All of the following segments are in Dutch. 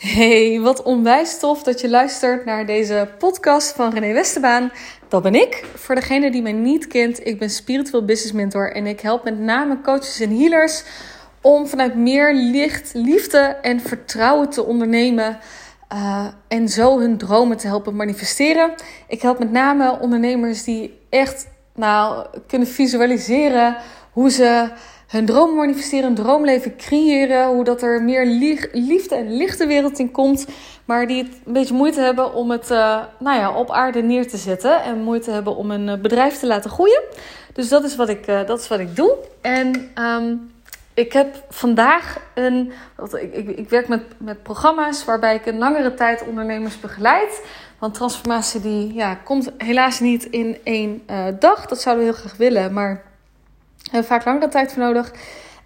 Hey, wat onwijs tof dat je luistert naar deze podcast van René Westerbaan. Dat ben ik. Voor degene die mij niet kent, ik ben Spiritual Business Mentor en ik help met name coaches en healers om vanuit meer licht, liefde en vertrouwen te ondernemen. Uh, en zo hun dromen te helpen manifesteren. Ik help met name ondernemers die echt nou, kunnen visualiseren hoe ze hun droom manifesteren, een droomleven creëren. Hoe dat er meer liefde en lichte wereld in komt. Maar die het een beetje moeite hebben om het uh, nou ja, op aarde neer te zetten. En moeite hebben om een eh, bedrijf te laten groeien. Dus dat is wat ik, uh, dat is wat ik doe. En um, ik heb vandaag een. Ik, ik, ik, werk met, met programma's waarbij ik een langere tijd ondernemers begeleid. Want transformatie die, ja, komt helaas niet in één dag. Dat zouden we heel graag willen. Maar hebben vaak langere tijd voor nodig.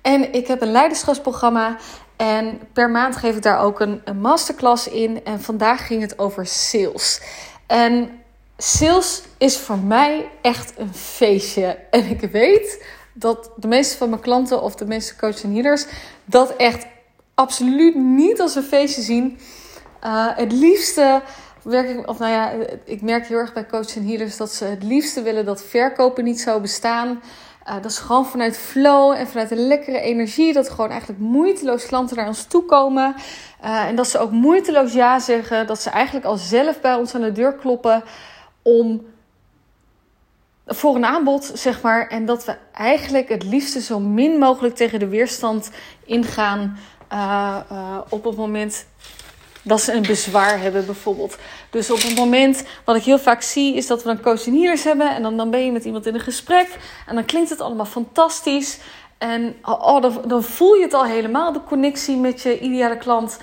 En ik heb een leiderschapsprogramma. En per maand geef ik daar ook een, masterclass in. En vandaag ging het over sales. En sales is voor mij echt een feestje. En ik weet dat de meeste van mijn klanten of de meeste coaches en healers dat echt absoluut niet als een feestje zien. Uh, het liefste werk ik, of nou ja, ik merk heel erg bij coaches en healers dat ze het liefste willen dat verkopen niet zou bestaan. Uh, dat is gewoon vanuit flow en vanuit een lekkere energie. Dat gewoon eigenlijk moeiteloos klanten naar ons toe komen. Uh, en dat ze ook moeiteloos ja zeggen. Dat ze eigenlijk al zelf bij ons aan de deur kloppen om voor een aanbod, zeg maar. En dat we eigenlijk het liefste zo min mogelijk tegen de weerstand ingaan uh, op het moment dat ze een bezwaar hebben, bijvoorbeeld. Dus op het moment, wat ik heel vaak zie, is dat we dan coachiniers hebben. En dan, dan ben je met iemand in een gesprek. En dan klinkt het allemaal fantastisch. En oh, dan, voel je het al helemaal, de connectie met je ideale klant.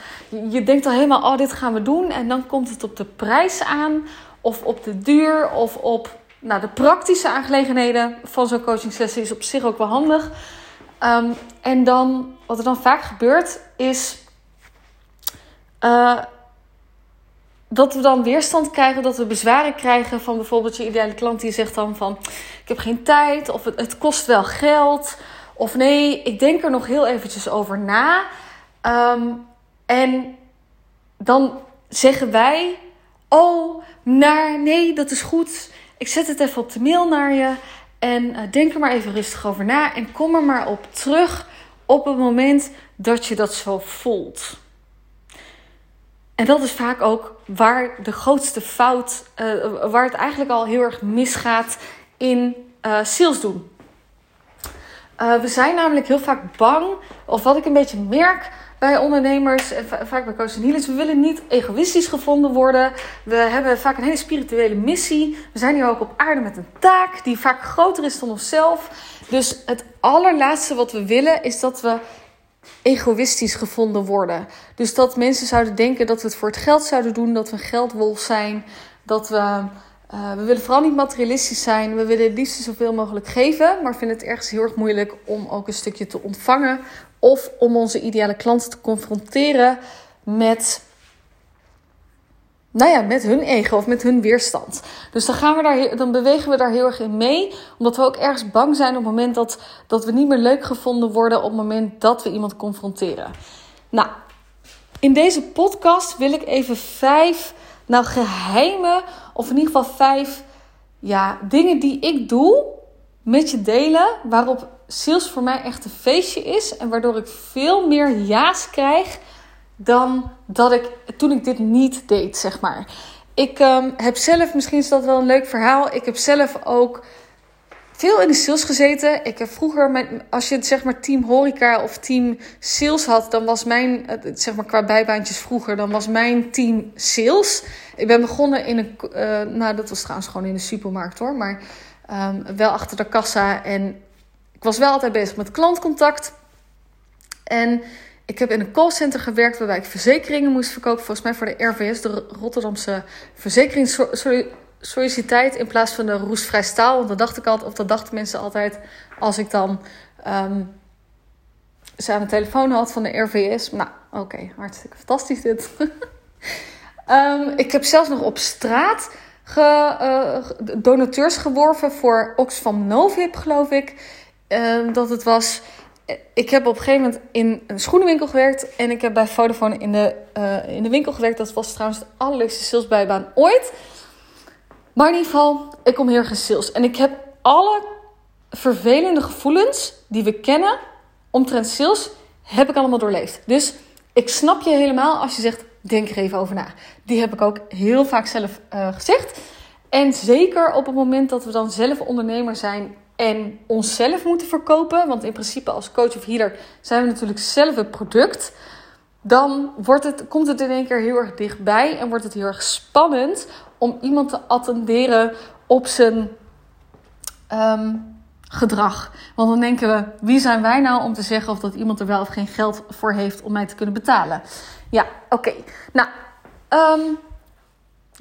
Je, denkt al helemaal, oh, dit gaan we doen. En dan komt het op de prijs aan, of op de duur, of op nou, de praktische aangelegenheden van zo'n coachingsessie. Is op zich ook wel handig. Um, en dan, wat er dan vaak gebeurt, is uh, dat we dan weerstand krijgen, dat we bezwaren krijgen van bijvoorbeeld je ideale klant die zegt dan van ik heb geen tijd of het, kost wel geld of nee, ik denk er nog heel eventjes over na. Um, en dan zeggen wij, oh, nee, dat is goed. Ik zet het even op de mail naar je en uh, denk er maar even rustig over na en kom er maar op terug op het moment dat je dat zo voelt. En dat is vaak ook waar de grootste fout, uh, waar het eigenlijk al heel erg misgaat in uh, sales doen. Uh, we zijn namelijk heel vaak bang, of wat ik een beetje merk bij ondernemers en vaak bij coaches en we willen niet egoïstisch gevonden worden. We hebben vaak een hele spirituele missie. We zijn hier ook op aarde met een taak die vaak groter is dan onszelf. Dus het allerlaatste wat we willen is dat we egoïstisch gevonden worden. Dus dat mensen zouden denken dat we het voor het geld zouden doen, dat we een geldwolf zijn, dat we. Uh, we willen vooral niet materialistisch zijn. We willen het liefst zoveel mogelijk geven. Maar vinden het ergens heel erg moeilijk om ook een stukje te ontvangen. Of om onze ideale klanten te confronteren met nou ja, met hun ego of met hun weerstand. Dus dan, gaan we daar, dan bewegen we daar heel erg in mee. Omdat we ook ergens bang zijn op het moment dat, dat we niet meer leuk gevonden worden. Op het moment dat we iemand confronteren. Nou, in deze podcast wil ik even vijf nou, geheimen. Of in ieder geval vijf ja, dingen die ik doe met je delen. Waarop sales voor mij echt een feestje is. En waardoor ik veel meer ja's krijg dan dat ik toen ik dit niet deed, zeg maar. Ik um, heb zelf, misschien is dat wel een leuk verhaal. Ik heb zelf ook veel in de sales gezeten. Ik heb vroeger, met, als je zeg maar team horeca of team sales had, dan was mijn, zeg maar qua bijbaantjes vroeger, dan was mijn team sales. Ik ben begonnen in een, uh, nou dat was trouwens gewoon in de supermarkt hoor, maar um, wel achter de kassa. En ik was wel altijd bezig met klantcontact. En ik heb in een callcenter gewerkt waarbij ik verzekeringen moest verkopen. Volgens mij voor de RVS, de Rotterdamse verzekeringssolliciteit. In plaats van de roestvrij staal. Want dat dacht ik altijd, of dat dachten mensen altijd. Als ik dan um, ze aan de telefoon had van de RVS. Nou, oké, hartstikke fantastisch dit. um, ik heb zelfs nog op straat ge, uh, donateurs geworven voor Oxfam Novib, geloof ik. Uh, dat het was. Ik heb op een gegeven moment in een schoenenwinkel gewerkt. En ik heb bij Vodafone in de, uh, in de winkel gewerkt. Dat was trouwens de allerleukste salesbijbaan ooit. Maar in ieder geval, ik kom heel erg sales. En ik heb alle vervelende gevoelens die we kennen omtrent sales, heb ik allemaal doorleefd. Dus ik snap je helemaal als je zegt, denk er even over na. Die heb ik ook heel vaak zelf uh, gezegd. En zeker op het moment dat we dan zelf ondernemer zijn en onszelf moeten verkopen, want in principe als coach of healer zijn we natuurlijk zelf het product, dan wordt het, komt het in één keer heel erg dichtbij en wordt het heel erg spannend om iemand te attenderen op zijn ehm, gedrag. Want dan denken we, wie zijn wij nou om te zeggen of dat iemand er wel of geen geld voor heeft om mij te kunnen betalen? Ja, oké. Nou, um,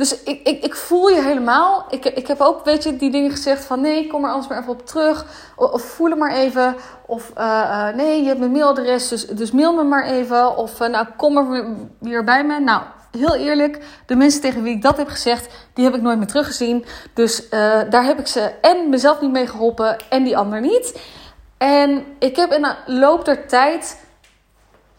dus ik, ik, ik voel je helemaal. Ik, ik heb ook, weet je, die dingen gezegd van nee, kom er anders maar even op terug. Of, of voel maar even. Of uh, nee, je hebt mijn mailadres, dus, dus mail me maar even. Of uh, nou, kom er weer bij me. Nou, heel eerlijk, de mensen tegen wie ik dat heb gezegd, die heb ik nooit meer teruggezien. Dus daar heb ik ze en mezelf niet mee geholpen en die ander niet. En ik heb in de loop der tijd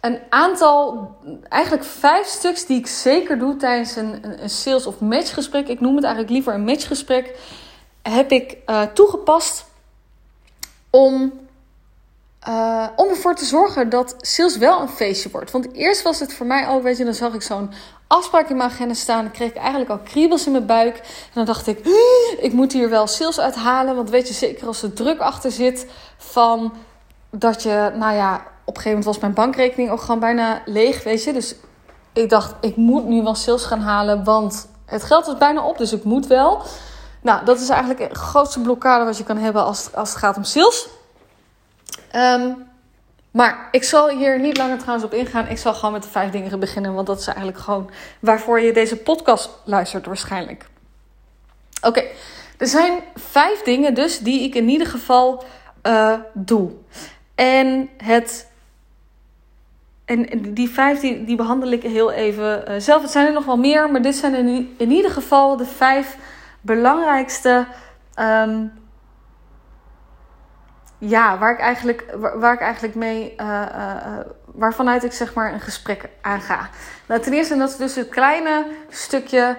een aantal, eigenlijk vijf stuks die ik zeker doe tijdens een, een sales- of matchgesprek. Ik noem het eigenlijk liever een matchgesprek. Heb ik uh, toegepast om, uh, om ervoor te zorgen dat sales wel een feestje wordt. Want eerst was het voor mij ook, weet je, dan zag ik zo'n afspraak in mijn agenda staan. Dan kreeg ik eigenlijk al kriebels in mijn buik. En dan dacht ik, ik moet hier wel sales uithalen. Want weet je, zeker als er druk achter zit van dat je, nou ja, op een gegeven moment was mijn bankrekening ook gewoon bijna leeg, weet je. Dus ik dacht, ik moet nu wel sales gaan halen, want het geld is bijna op, dus ik moet wel. Nou, dat is eigenlijk de grootste blokkade wat je kan hebben als, als het gaat om sales. Um, maar ik zal hier niet langer trouwens op ingaan. Ik zal gewoon met de vijf dingen beginnen, want dat is eigenlijk gewoon waarvoor je deze podcast luistert waarschijnlijk. Oké, er zijn vijf dingen dus die ik in ieder geval uh, doe. En het en die vijf die, behandel ik heel even uh, zelf. Het zijn er nog wel meer, maar dit zijn in, in ieder geval de vijf belangrijkste. Um, ja, waar ik eigenlijk, waar, ik eigenlijk mee. Uh, waarvanuit ik zeg maar een gesprek aanga. Nou, ten eerste, en dat is dus het kleine stukje.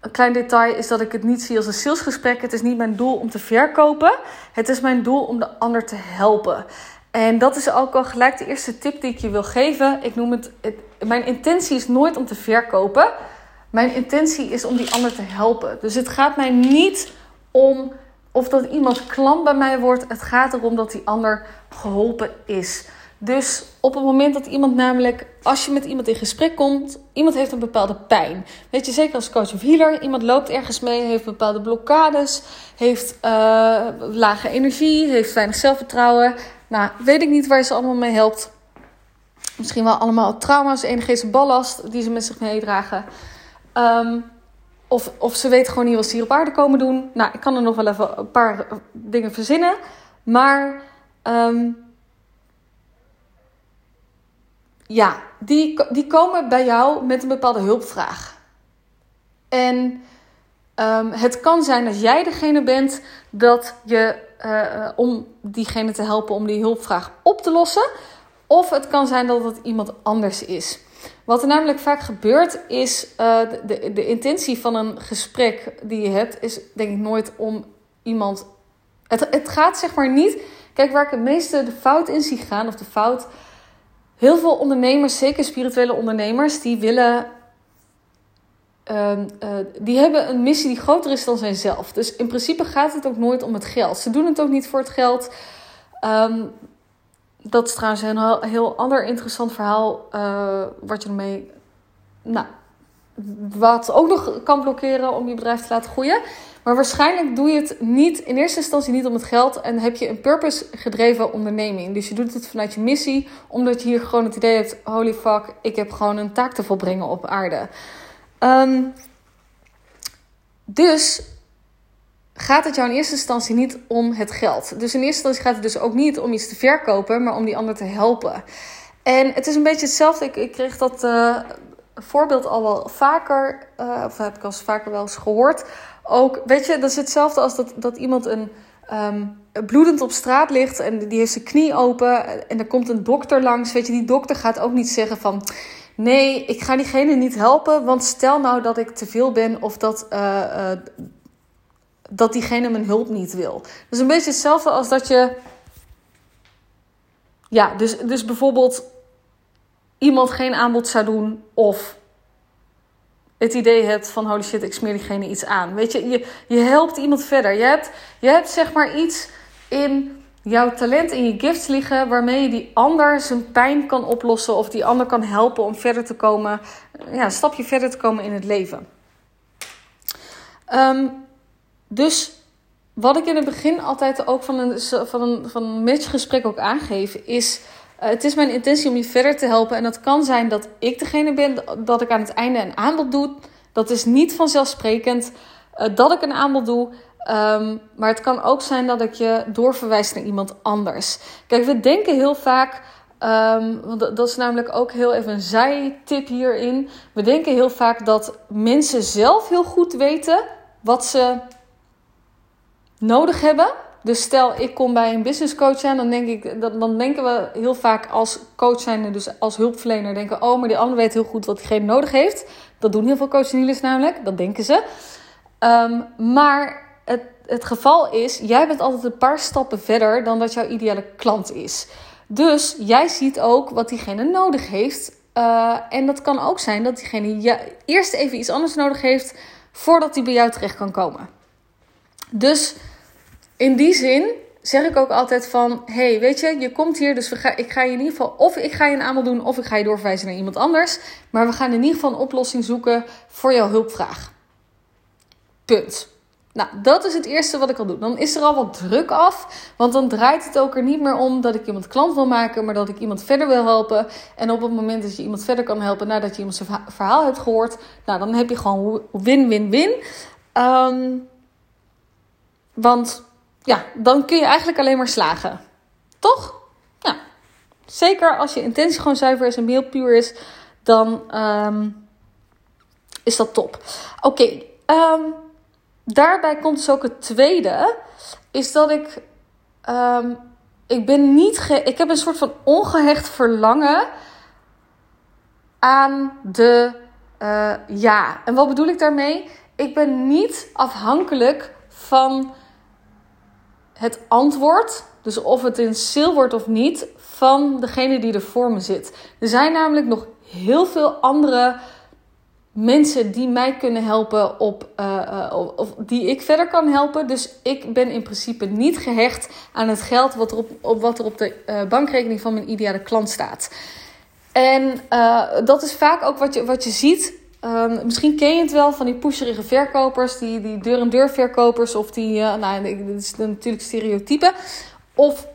Een klein detail is dat ik het niet zie als een salesgesprek. Het is niet mijn doel om te verkopen. Het is mijn doel om de ander te helpen. En dat is ook al gelijk de eerste tip die ik je wil geven. Ik noem het, mijn intentie is nooit om te verkopen. Mijn intentie is om die ander te helpen. Dus het gaat mij niet om of dat iemand klant bij mij wordt. Het gaat erom dat die ander geholpen is. Dus op het moment dat iemand namelijk, als je met iemand in gesprek komt, iemand heeft een bepaalde pijn. Weet je, zeker als coach of healer, iemand loopt ergens mee, heeft bepaalde blokkades, heeft uh, lage energie, heeft weinig zelfvertrouwen. Nou, weet ik niet waar ze allemaal mee helpt. Misschien wel allemaal trauma's, energetische ballast die ze met zich meedragen. Um, of, of ze weet gewoon niet wat ze hier op aarde komen doen. Nou, ik kan er nog wel even een paar dingen verzinnen. Maar um, ja, die, die komen bij jou met een bepaalde hulpvraag. En um, het kan zijn dat jij degene bent dat je uh, om diegene te helpen om die hulpvraag op te lossen. Of het kan zijn dat het iemand anders is. Wat er namelijk vaak gebeurt is, uh, de, de intentie van een gesprek die je hebt, is denk ik nooit om iemand. Het, het gaat zeg maar niet. Kijk, waar ik het meeste de fout in zie gaan, of de fout. Heel veel ondernemers, zeker spirituele ondernemers, die willen uh, uh, die hebben een missie die groter is dan zijzelf. Dus in principe gaat het ook nooit om het geld. Ze doen het ook niet voor het geld. Um, dat is trouwens een heel, ander interessant verhaal. Uh, wat je ermee. Nou, wat ook nog kan blokkeren om je bedrijf te laten groeien. Maar waarschijnlijk doe je het niet in eerste instantie niet om het geld. En heb je een purpose gedreven onderneming. Dus je doet het vanuit je missie. Omdat je hier gewoon het idee hebt: holy fuck, ik heb gewoon een taak te volbrengen op aarde. Um, dus gaat het jou in eerste instantie niet om het geld. Dus in eerste instantie gaat het dus ook niet om iets te verkopen, maar om die ander te helpen. En het is een beetje hetzelfde. Ik, ik kreeg dat uh, voorbeeld al wel vaker, uh, of heb ik al vaker wel eens gehoord. Ook, weet je, dat is hetzelfde als dat, dat iemand een. Um, bloedend op straat ligt en die heeft zijn knie open en er komt een dokter langs. Weet je, die dokter gaat ook niet zeggen van nee, ik ga diegene niet helpen, want stel nou dat ik te veel ben of dat, uh, uh, dat diegene mijn hulp niet wil. Is een beetje hetzelfde als dat je, ja, dus, dus bijvoorbeeld iemand geen aanbod zou doen of het idee hebt van holy shit, ik smeer diegene iets aan. Weet je, je, je helpt iemand verder. Je hebt, je hebt zeg maar iets in jouw talent, in je gifts liggen, waarmee je die ander zijn pijn kan oplossen of die ander kan helpen om verder te komen, ja, een stapje verder te komen in het leven. Um, dus wat ik in het begin altijd ook van een, van een, van een matchgesprek ook aangeef, is uh, het is mijn intentie om je verder te helpen. En dat kan zijn dat ik degene ben dat ik aan het einde een aanbod doe. Dat is niet vanzelfsprekend uh, dat ik een aanbod doe. Um, maar het kan ook zijn dat ik je doorverwijs naar iemand anders. Kijk, we denken heel vaak. Um, want dat is namelijk ook heel even een zijtip hierin. We denken heel vaak dat mensen zelf heel goed weten wat ze nodig hebben. Dus stel, ik kom bij een business coach aan, dan, denk ik, dan denken we heel vaak als coach zijn, dus als hulpverlener, denken: oh, maar die ander weet heel goed wat diegene nodig heeft. Dat doen heel veel coaches namelijk, dat denken ze. Um, maar het, het geval is, jij bent altijd een paar stappen verder dan dat jouw ideale klant is. Dus jij ziet ook wat diegene nodig heeft. Uh, en dat kan ook zijn dat diegene eerst even iets anders nodig heeft voordat hij bij jou terecht kan komen. Dus in die zin zeg ik ook altijd van... hey, weet je, je komt hier, dus ik ga je in ieder geval... of ik ga je een aanbod doen, of ik ga je doorverwijzen naar iemand anders. Maar we gaan in ieder geval een oplossing zoeken voor jouw hulpvraag. Punt. Nou, dat is het eerste wat ik al doe. Dan is er al wat druk af. Want dan draait het ook er niet meer om dat ik iemand klant wil maken, maar dat ik iemand verder wil helpen. En op het moment dat je iemand verder kan helpen nadat je iemand zijn verhaal hebt gehoord, nou, dan heb je gewoon win-win-win. Um, want ja, dan kun je eigenlijk alleen maar slagen. Toch? Ja. Zeker als je intentie gewoon zuiver is en heel puur is, dan um, is dat top. Oké, um, daarbij komt dus ook het tweede, is dat ik, um, ik ben niet, ge ik heb een soort van ongehecht verlangen aan de uh, ja. En wat bedoel ik daarmee? Ik ben niet afhankelijk van het antwoord, dus of het in sil wordt of niet, van degene die er voor me zit. Er zijn namelijk nog heel veel andere mensen die mij kunnen helpen op, uh, of die ik verder kan helpen. Dus ik ben in principe niet gehecht aan het geld wat er op, op wat er op de uh, bankrekening van mijn ideale klant staat. En dat is vaak ook wat je, wat je ziet Um, misschien ken je het wel van die pusherige verkopers, die, die deur-en-deur verkopers, of die, nou, dat is natuurlijk stereotype. Of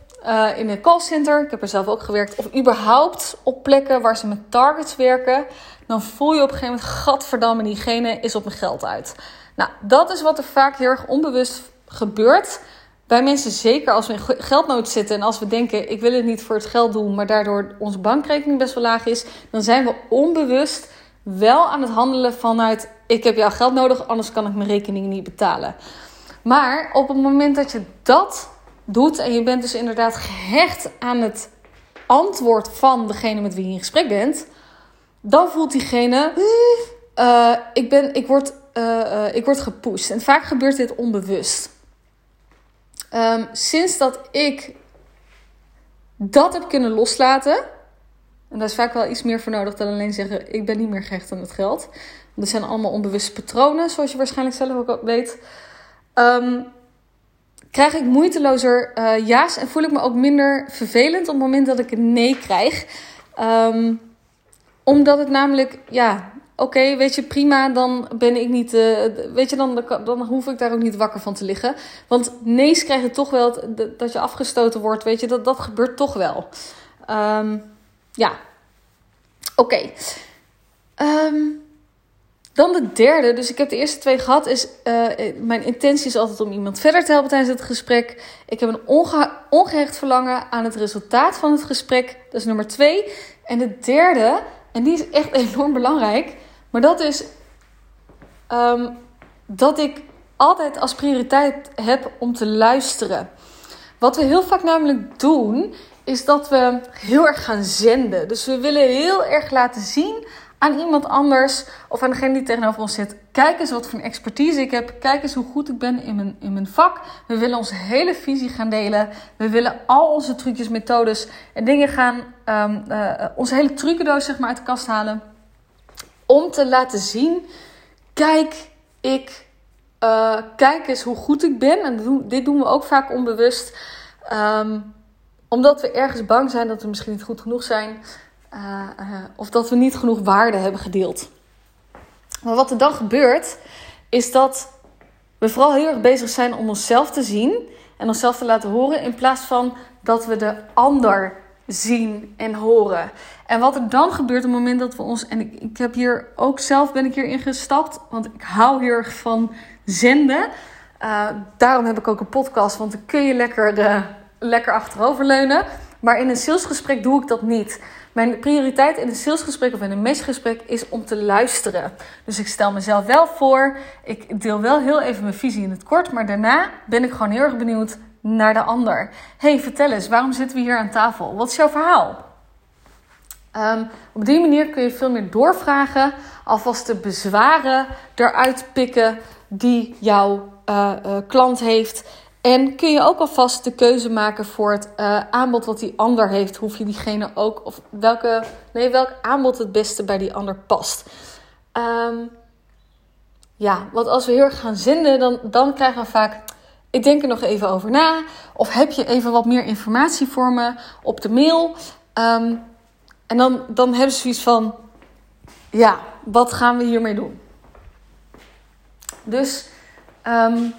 in een callcenter, ik heb er zelf ook gewerkt, of überhaupt op plekken waar ze met targets werken. Dan voel je op een gegeven moment, gadverdamme, diegene is op mijn geld uit. Nou, dat is wat er vaak heel erg onbewust gebeurt. Bij mensen, zeker als we in geldnood zitten en als we denken: ik wil het niet voor het geld doen, maar daardoor onze bankrekening best wel laag is, dan zijn we onbewust wel aan het handelen vanuit: ik heb jouw geld nodig, anders kan ik mijn rekening niet betalen. Maar op het moment dat je dat doet en je bent dus inderdaad gehecht aan het antwoord van degene met wie je in gesprek bent, dan voelt diegene: uh, ik, ben, ik, word, uh, ik word gepusht. En vaak gebeurt dit onbewust. Um, sinds dat ik dat heb kunnen loslaten, en daar is vaak wel iets meer voor nodig dan alleen zeggen: Ik ben niet meer gehecht aan het geld. Dat zijn allemaal onbewuste patronen, zoals je waarschijnlijk zelf ook weet. Um, krijg ik moeitelozer uh, ja's en voel ik me ook minder vervelend op het moment dat ik een nee krijg. Um, omdat het namelijk, ja, oké, weet je, prima, dan ben ik niet, uh, weet je, dan, dan hoef ik daar ook niet wakker van te liggen. Want nee's krijgen toch wel dat je afgestoten wordt, weet je, dat, dat gebeurt toch wel. Um, ja, oké. Ehm, dan de derde, dus ik heb de eerste twee gehad, is uh, mijn intentie is altijd om iemand verder te helpen tijdens het gesprek. Ik heb een onge ongehecht verlangen aan het resultaat van het gesprek. Dat is nummer twee. En de derde, en die is echt enorm belangrijk, maar dat is um, dat ik altijd als prioriteit heb om te luisteren. Wat we heel vaak namelijk doen, is dat we heel erg gaan zenden. Dus we willen heel erg laten zien aan iemand anders of aan degene die tegenover ons zit. Kijk eens wat voor expertise ik heb. Kijk eens hoe goed ik ben in mijn, in mijn vak. We willen onze hele visie gaan delen. We willen al onze trucjes, methodes en dingen gaan. Um, onze hele trucendoos zeg maar uit de kast halen. Om te laten zien: kijk, ik. Uh, kijk eens hoe goed ik ben. En dit doen we ook vaak onbewust. Um, omdat we ergens bang zijn dat we misschien niet goed genoeg zijn. Uh, uh, of dat we niet genoeg waarde hebben gedeeld. Maar wat er dan gebeurt, is dat we vooral heel erg bezig zijn om onszelf te zien en onszelf te laten horen, in plaats van dat we de ander zien en horen. En wat er dan gebeurt op het moment dat we ons. En ik, heb hier ook zelf ben ik hier ingestapt. Want ik hou heel erg van zenden. Uh, daarom heb ik ook een podcast. Want dan kun je lekker, uh, lekker achteroverleunen. Maar in een salesgesprek doe ik dat niet. Mijn prioriteit in een salesgesprek of in een mesgesprek is om te luisteren. Dus ik stel mezelf wel voor. Ik deel wel heel even mijn visie in het kort. Maar daarna ben ik gewoon heel erg benieuwd naar de ander. hey, vertel eens, waarom zitten we hier aan tafel? Wat is jouw verhaal? Um, op die manier kun je veel meer doorvragen, alvast de bezwaren eruit pikken die jouw uh, uh, klant heeft. En kun je ook alvast de keuze maken voor het uh, aanbod wat die ander heeft. Hoef je diegene ook, of welke, nee, welk aanbod het beste bij die ander past. Um, ja, want als we heel erg gaan zenden, dan, dan krijgen we vaak. Ik denk er nog even over na. Of heb je even wat meer informatie voor me op de mail? Um, en dan, dan hebben ze zoiets van: ja, wat gaan we hiermee doen? Dus um,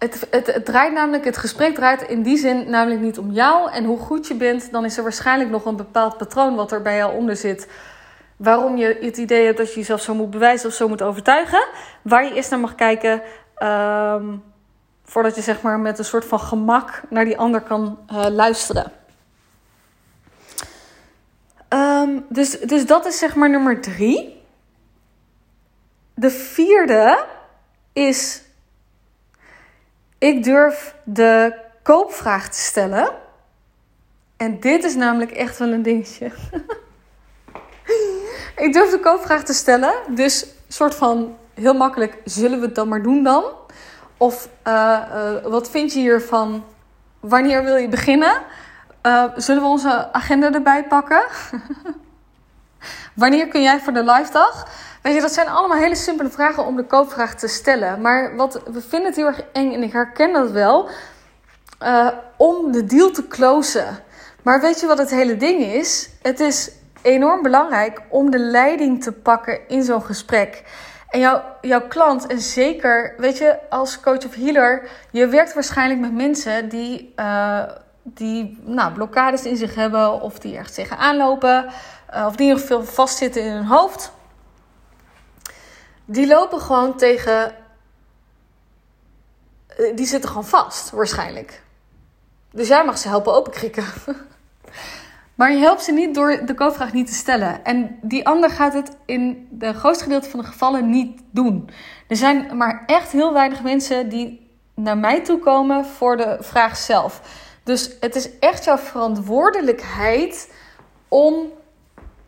het, het, het, draait namelijk, het gesprek draait in die zin namelijk niet om jou en hoe goed je bent. Dan is er waarschijnlijk nog een bepaald patroon wat er bij jou onder zit. Waarom je het idee hebt dat je jezelf zo moet bewijzen of zo moet overtuigen. Waar je eerst naar mag kijken. Um, voordat je zeg maar met een soort van gemak naar die ander kan uh, luisteren. Um, dus, dus dat is zeg maar nummer drie. De vierde is ik durf de koopvraag te stellen. En dit is namelijk echt wel een dingetje. ik durf de koopvraag te stellen. Dus soort van heel makkelijk, zullen we het dan maar doen dan? Of uh, uh, wat vind je hiervan? Wanneer wil je beginnen? Uh, zullen we onze agenda erbij pakken? Wanneer kun jij voor de live dag? Weet je, dat zijn allemaal hele simpele vragen om de koopvraag te stellen. Maar wat, we vinden het heel erg eng en ik herken dat wel. Uh, om de deal te closen. Maar weet je wat het hele ding is? Het is enorm belangrijk om de leiding te pakken in zo'n gesprek. En jouw, jouw klant, en zeker, weet je, als coach of healer, je werkt waarschijnlijk met mensen die, uh, die nou, blokkades in zich hebben, of die ergens tegenaan lopen, of die nog veel vastzitten in hun hoofd die lopen gewoon tegen. Eh, die zitten gewoon vast, waarschijnlijk. Dus jij mag ze helpen openkrikken. Maar je helpt ze niet door de koopvraag niet te stellen. En die ander gaat het in de grootste gedeelte van de gevallen niet doen. Er zijn maar echt heel weinig mensen die naar mij toe komen voor de vraag zelf. Dus het is echt jouw verantwoordelijkheid om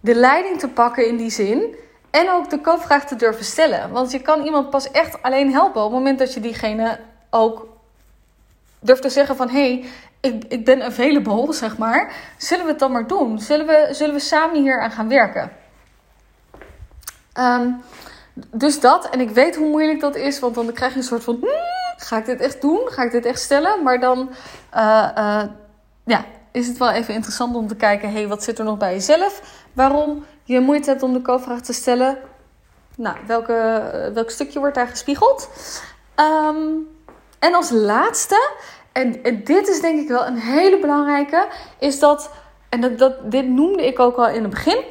de leiding te pakken in die zin. En ook de koopvraag te durven stellen. Want je kan iemand pas echt alleen helpen op het moment dat je diegene ook durft te zeggen van... hé, hey, ik, ik ben available, zeg maar. Zullen we het dan maar doen? Zullen we, zullen we samen hier aan gaan werken? Um, dus dat. En ik weet hoe moeilijk dat is. Want dan krijg je een soort van... Hmm, ga ik dit echt doen? Ga ik dit echt stellen? Maar dan... Uh, uh, ja, is het wel even interessant om te kijken... hé, hey, wat zit er nog bij jezelf? Waarom je moeite hebt om de koopvraag te stellen. Nou, welke, welk stukje wordt daar gespiegeld? Um, en als laatste, en, dit is denk ik wel een hele belangrijke, is dat, en dat, dat, dit noemde ik ook al in het begin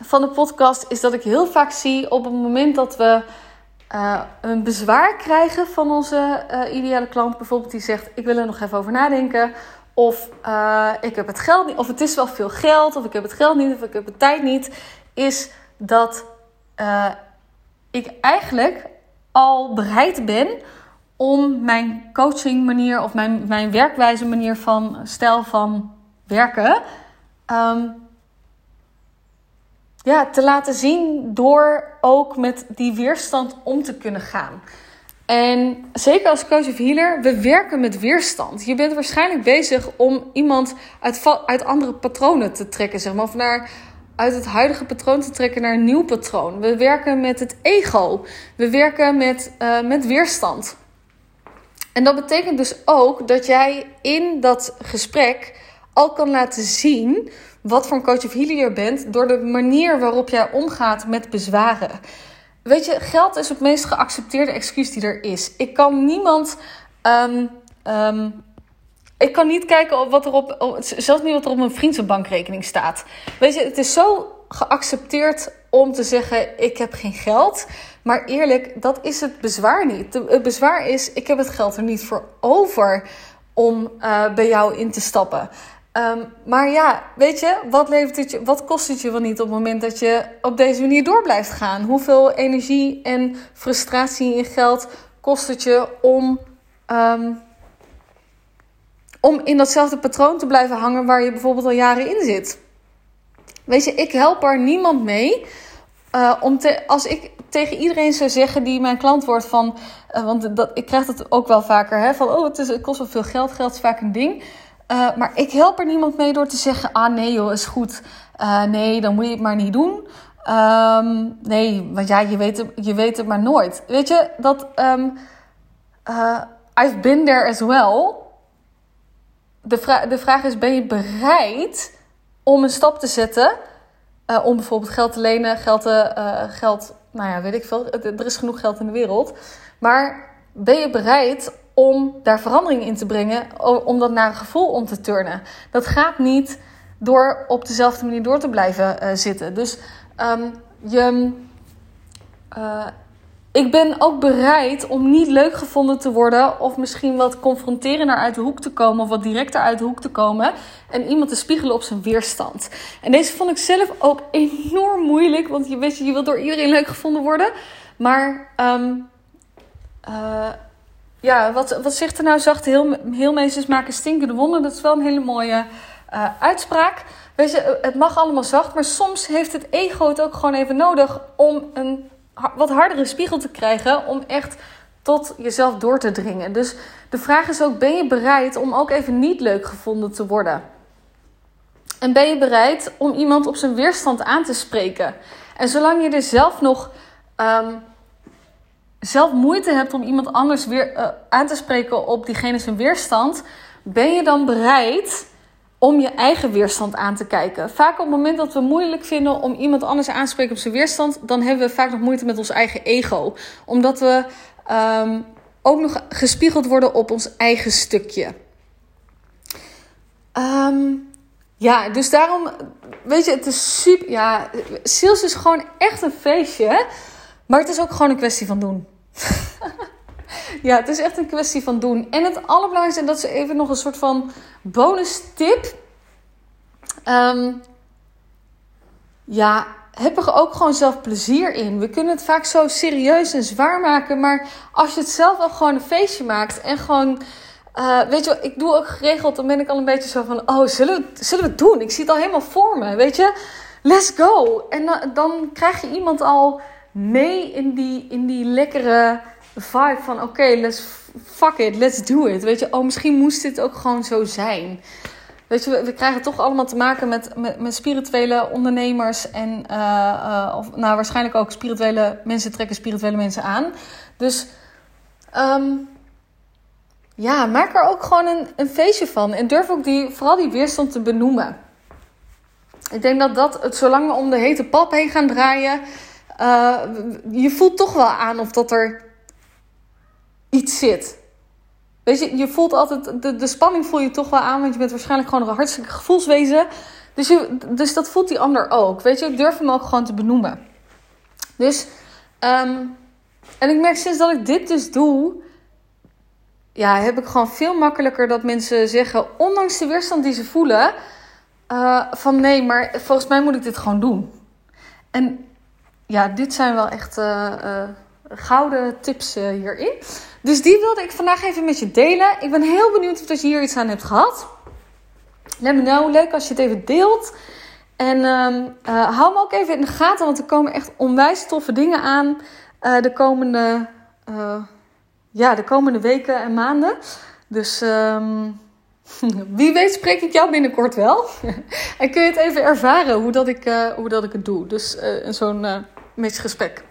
van de podcast, is dat ik heel vaak zie op het moment dat we uh, een bezwaar krijgen van onze uh, ideale klant, bijvoorbeeld die zegt: Ik wil er nog even over nadenken. Of uh, ik heb het geld niet. Of het is wel veel geld. Of ik heb het geld niet. Of ik heb de tijd niet. Is dat uh, ik eigenlijk al bereid ben om mijn coaching manier of mijn, mijn werkwijze manier van stijl van werken ehm, ja, te laten zien door ook met die weerstand om te kunnen gaan. En zeker als coach of healer, we werken met weerstand. Je bent waarschijnlijk bezig om iemand uit, uit andere patronen te trekken, zeg maar. Of naar, uit het huidige patroon te trekken naar een nieuw patroon. We werken met het ego. We werken met, uh, met weerstand. En dat betekent dus ook dat jij in dat gesprek al kan laten zien wat voor een coach of healer je bent door de manier waarop jij omgaat met bezwaren. Weet je, geld is het meest geaccepteerde excuus die er is. Ik kan niemand. Um, um, ik kan niet kijken op wat er op. Zelfs niet wat er op mijn vriend bankrekening staat. Weet je, het is zo geaccepteerd om te zeggen: ik heb geen geld. Maar eerlijk, dat is het bezwaar niet. Het bezwaar is: ik heb het geld er niet voor over om uh, bij jou in te stappen. Um, maar ja, weet je, wat, levert het je, wat kost het je wel niet op het moment dat je op deze manier door blijft gaan? Hoeveel energie en frustratie in geld kost het je om, um, om in datzelfde patroon te blijven hangen waar je bijvoorbeeld al jaren in zit? Weet je, ik help er niemand mee. Uh, om te, als ik tegen iedereen zou zeggen die mijn klant wordt van, uh, want dat, ik krijg dat ook wel vaker, hè, van oh, het, is, het kost wel veel geld, geld is vaak een ding. Uh, maar ik help er niemand mee door te zeggen: ah nee, joh, is goed. Uh, nee, dan moet je het maar niet doen. Um, nee, want ja, je weet, het, je weet het maar nooit. Weet je dat. Um, uh, I've been there as well. De, de vraag is: ben je bereid om een stap te zetten? om bijvoorbeeld geld te lenen, geld te. geld, nou ja, weet ik veel. Er is genoeg geld in de wereld. Maar ben je bereid om daar verandering in te brengen, om dat naar een gevoel om te turnen. Dat gaat niet door op dezelfde manier door te blijven uh, zitten. Dus um, je, uh, ik ben ook bereid om niet leuk gevonden te worden, of misschien wat confronterender uit de hoek te komen, of wat directer uit de hoek te komen, en iemand te spiegelen op zijn weerstand. En deze vond ik zelf ook enorm moeilijk, want je weet, je wilt door iedereen leuk gevonden worden, maar. Um, uh, ja, wat, wat zegt er nou zacht? Heel, heel meesters maken stinkende wonden. Dat is wel een hele mooie uh, uitspraak. Weet je, het mag allemaal zacht, maar soms heeft het ego het ook gewoon even nodig om een wat hardere spiegel te krijgen. Om echt tot jezelf door te dringen. Dus de vraag is ook: ben je bereid om ook even niet leuk gevonden te worden? En ben je bereid om iemand op zijn weerstand aan te spreken? En zolang je er zelf nog um, zelf moeite hebt om iemand anders weer uh, aan te spreken op diegene zijn weerstand, ben je dan bereid om je eigen weerstand aan te kijken? Vaak op het moment dat we moeilijk vinden om iemand anders aan te spreken op zijn weerstand, dan hebben we vaak nog moeite met ons eigen ego. Omdat we um, ook nog gespiegeld worden op ons eigen stukje. Um, ja, dus daarom, weet je, het is super. Ja, sales is gewoon echt een feestje. Maar het is ook gewoon een kwestie van doen. ja, het is echt een kwestie van doen. En het allerbelangrijkste, en dat is even nog een soort van bonus tip. Um, ja, heb er ook gewoon zelf plezier in. We kunnen het vaak zo serieus en zwaar maken. Maar als je het zelf ook gewoon een feestje maakt en gewoon. Uh, weet je, ik doe ook geregeld, dan ben ik al een beetje zo van: oh, zullen we, zullen we het doen? Ik zie het al helemaal voor me, weet je? Let's go. En dan, dan krijg je iemand al mee in die, in die lekkere vibe van oké, let's fuck it, let's do it. Weet je, oh, misschien moest dit ook gewoon zo zijn. Weet je, we, we krijgen toch allemaal te maken met, met, met spirituele ondernemers. En uh, uh, of, nou, waarschijnlijk ook spirituele mensen trekken spirituele mensen aan. Dus um, ja, maak er ook gewoon een, een feestje van. En durf ook die, vooral die weerstand te benoemen. Ik denk dat dat, het, zolang we om de hete pap heen gaan draaien, uh, je voelt toch wel aan of dat er iets zit. Weet je, je voelt altijd, de, spanning voel je toch wel aan, want je bent waarschijnlijk gewoon een hartstikke gevoelswezen. Dus, je, dus dat voelt die ander ook. Weet je, ik durf hem ook gewoon te benoemen. Dus, um, en ik merk sinds dat ik dit dus doe, ja, heb ik gewoon veel makkelijker dat mensen zeggen, ondanks de weerstand die ze voelen, uh, van nee, maar volgens mij moet ik dit gewoon doen. En ja, dit zijn wel echt uh, uh, gouden tips hierin. Dus die wilde ik vandaag even met je delen. Ik ben heel benieuwd of je hier iets aan hebt gehad. Let me know. Leuk als je het even deelt. En um, hou me ook even in de gaten, want er komen echt onwijs toffe dingen aan de, komende, ja, de komende weken en maanden. Dus um, wie weet spreek ik jou binnenkort wel. en kun je het even ervaren hoe dat ik, hoe dat ik het doe. Dus zo'n gesprek.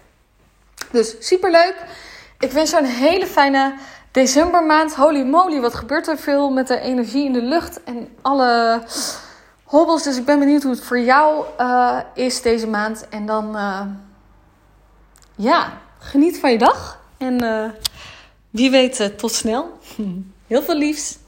Dus superleuk. Ik wens jou een hele fijne decembermaand. Holy moly, wat gebeurt er veel met de energie in de lucht en alle hobbels. Dus ik ben benieuwd hoe het voor jou uh, is deze maand. En dan, uh, ja, geniet van je dag. En uh, wie weet, tot snel. Heel veel liefs.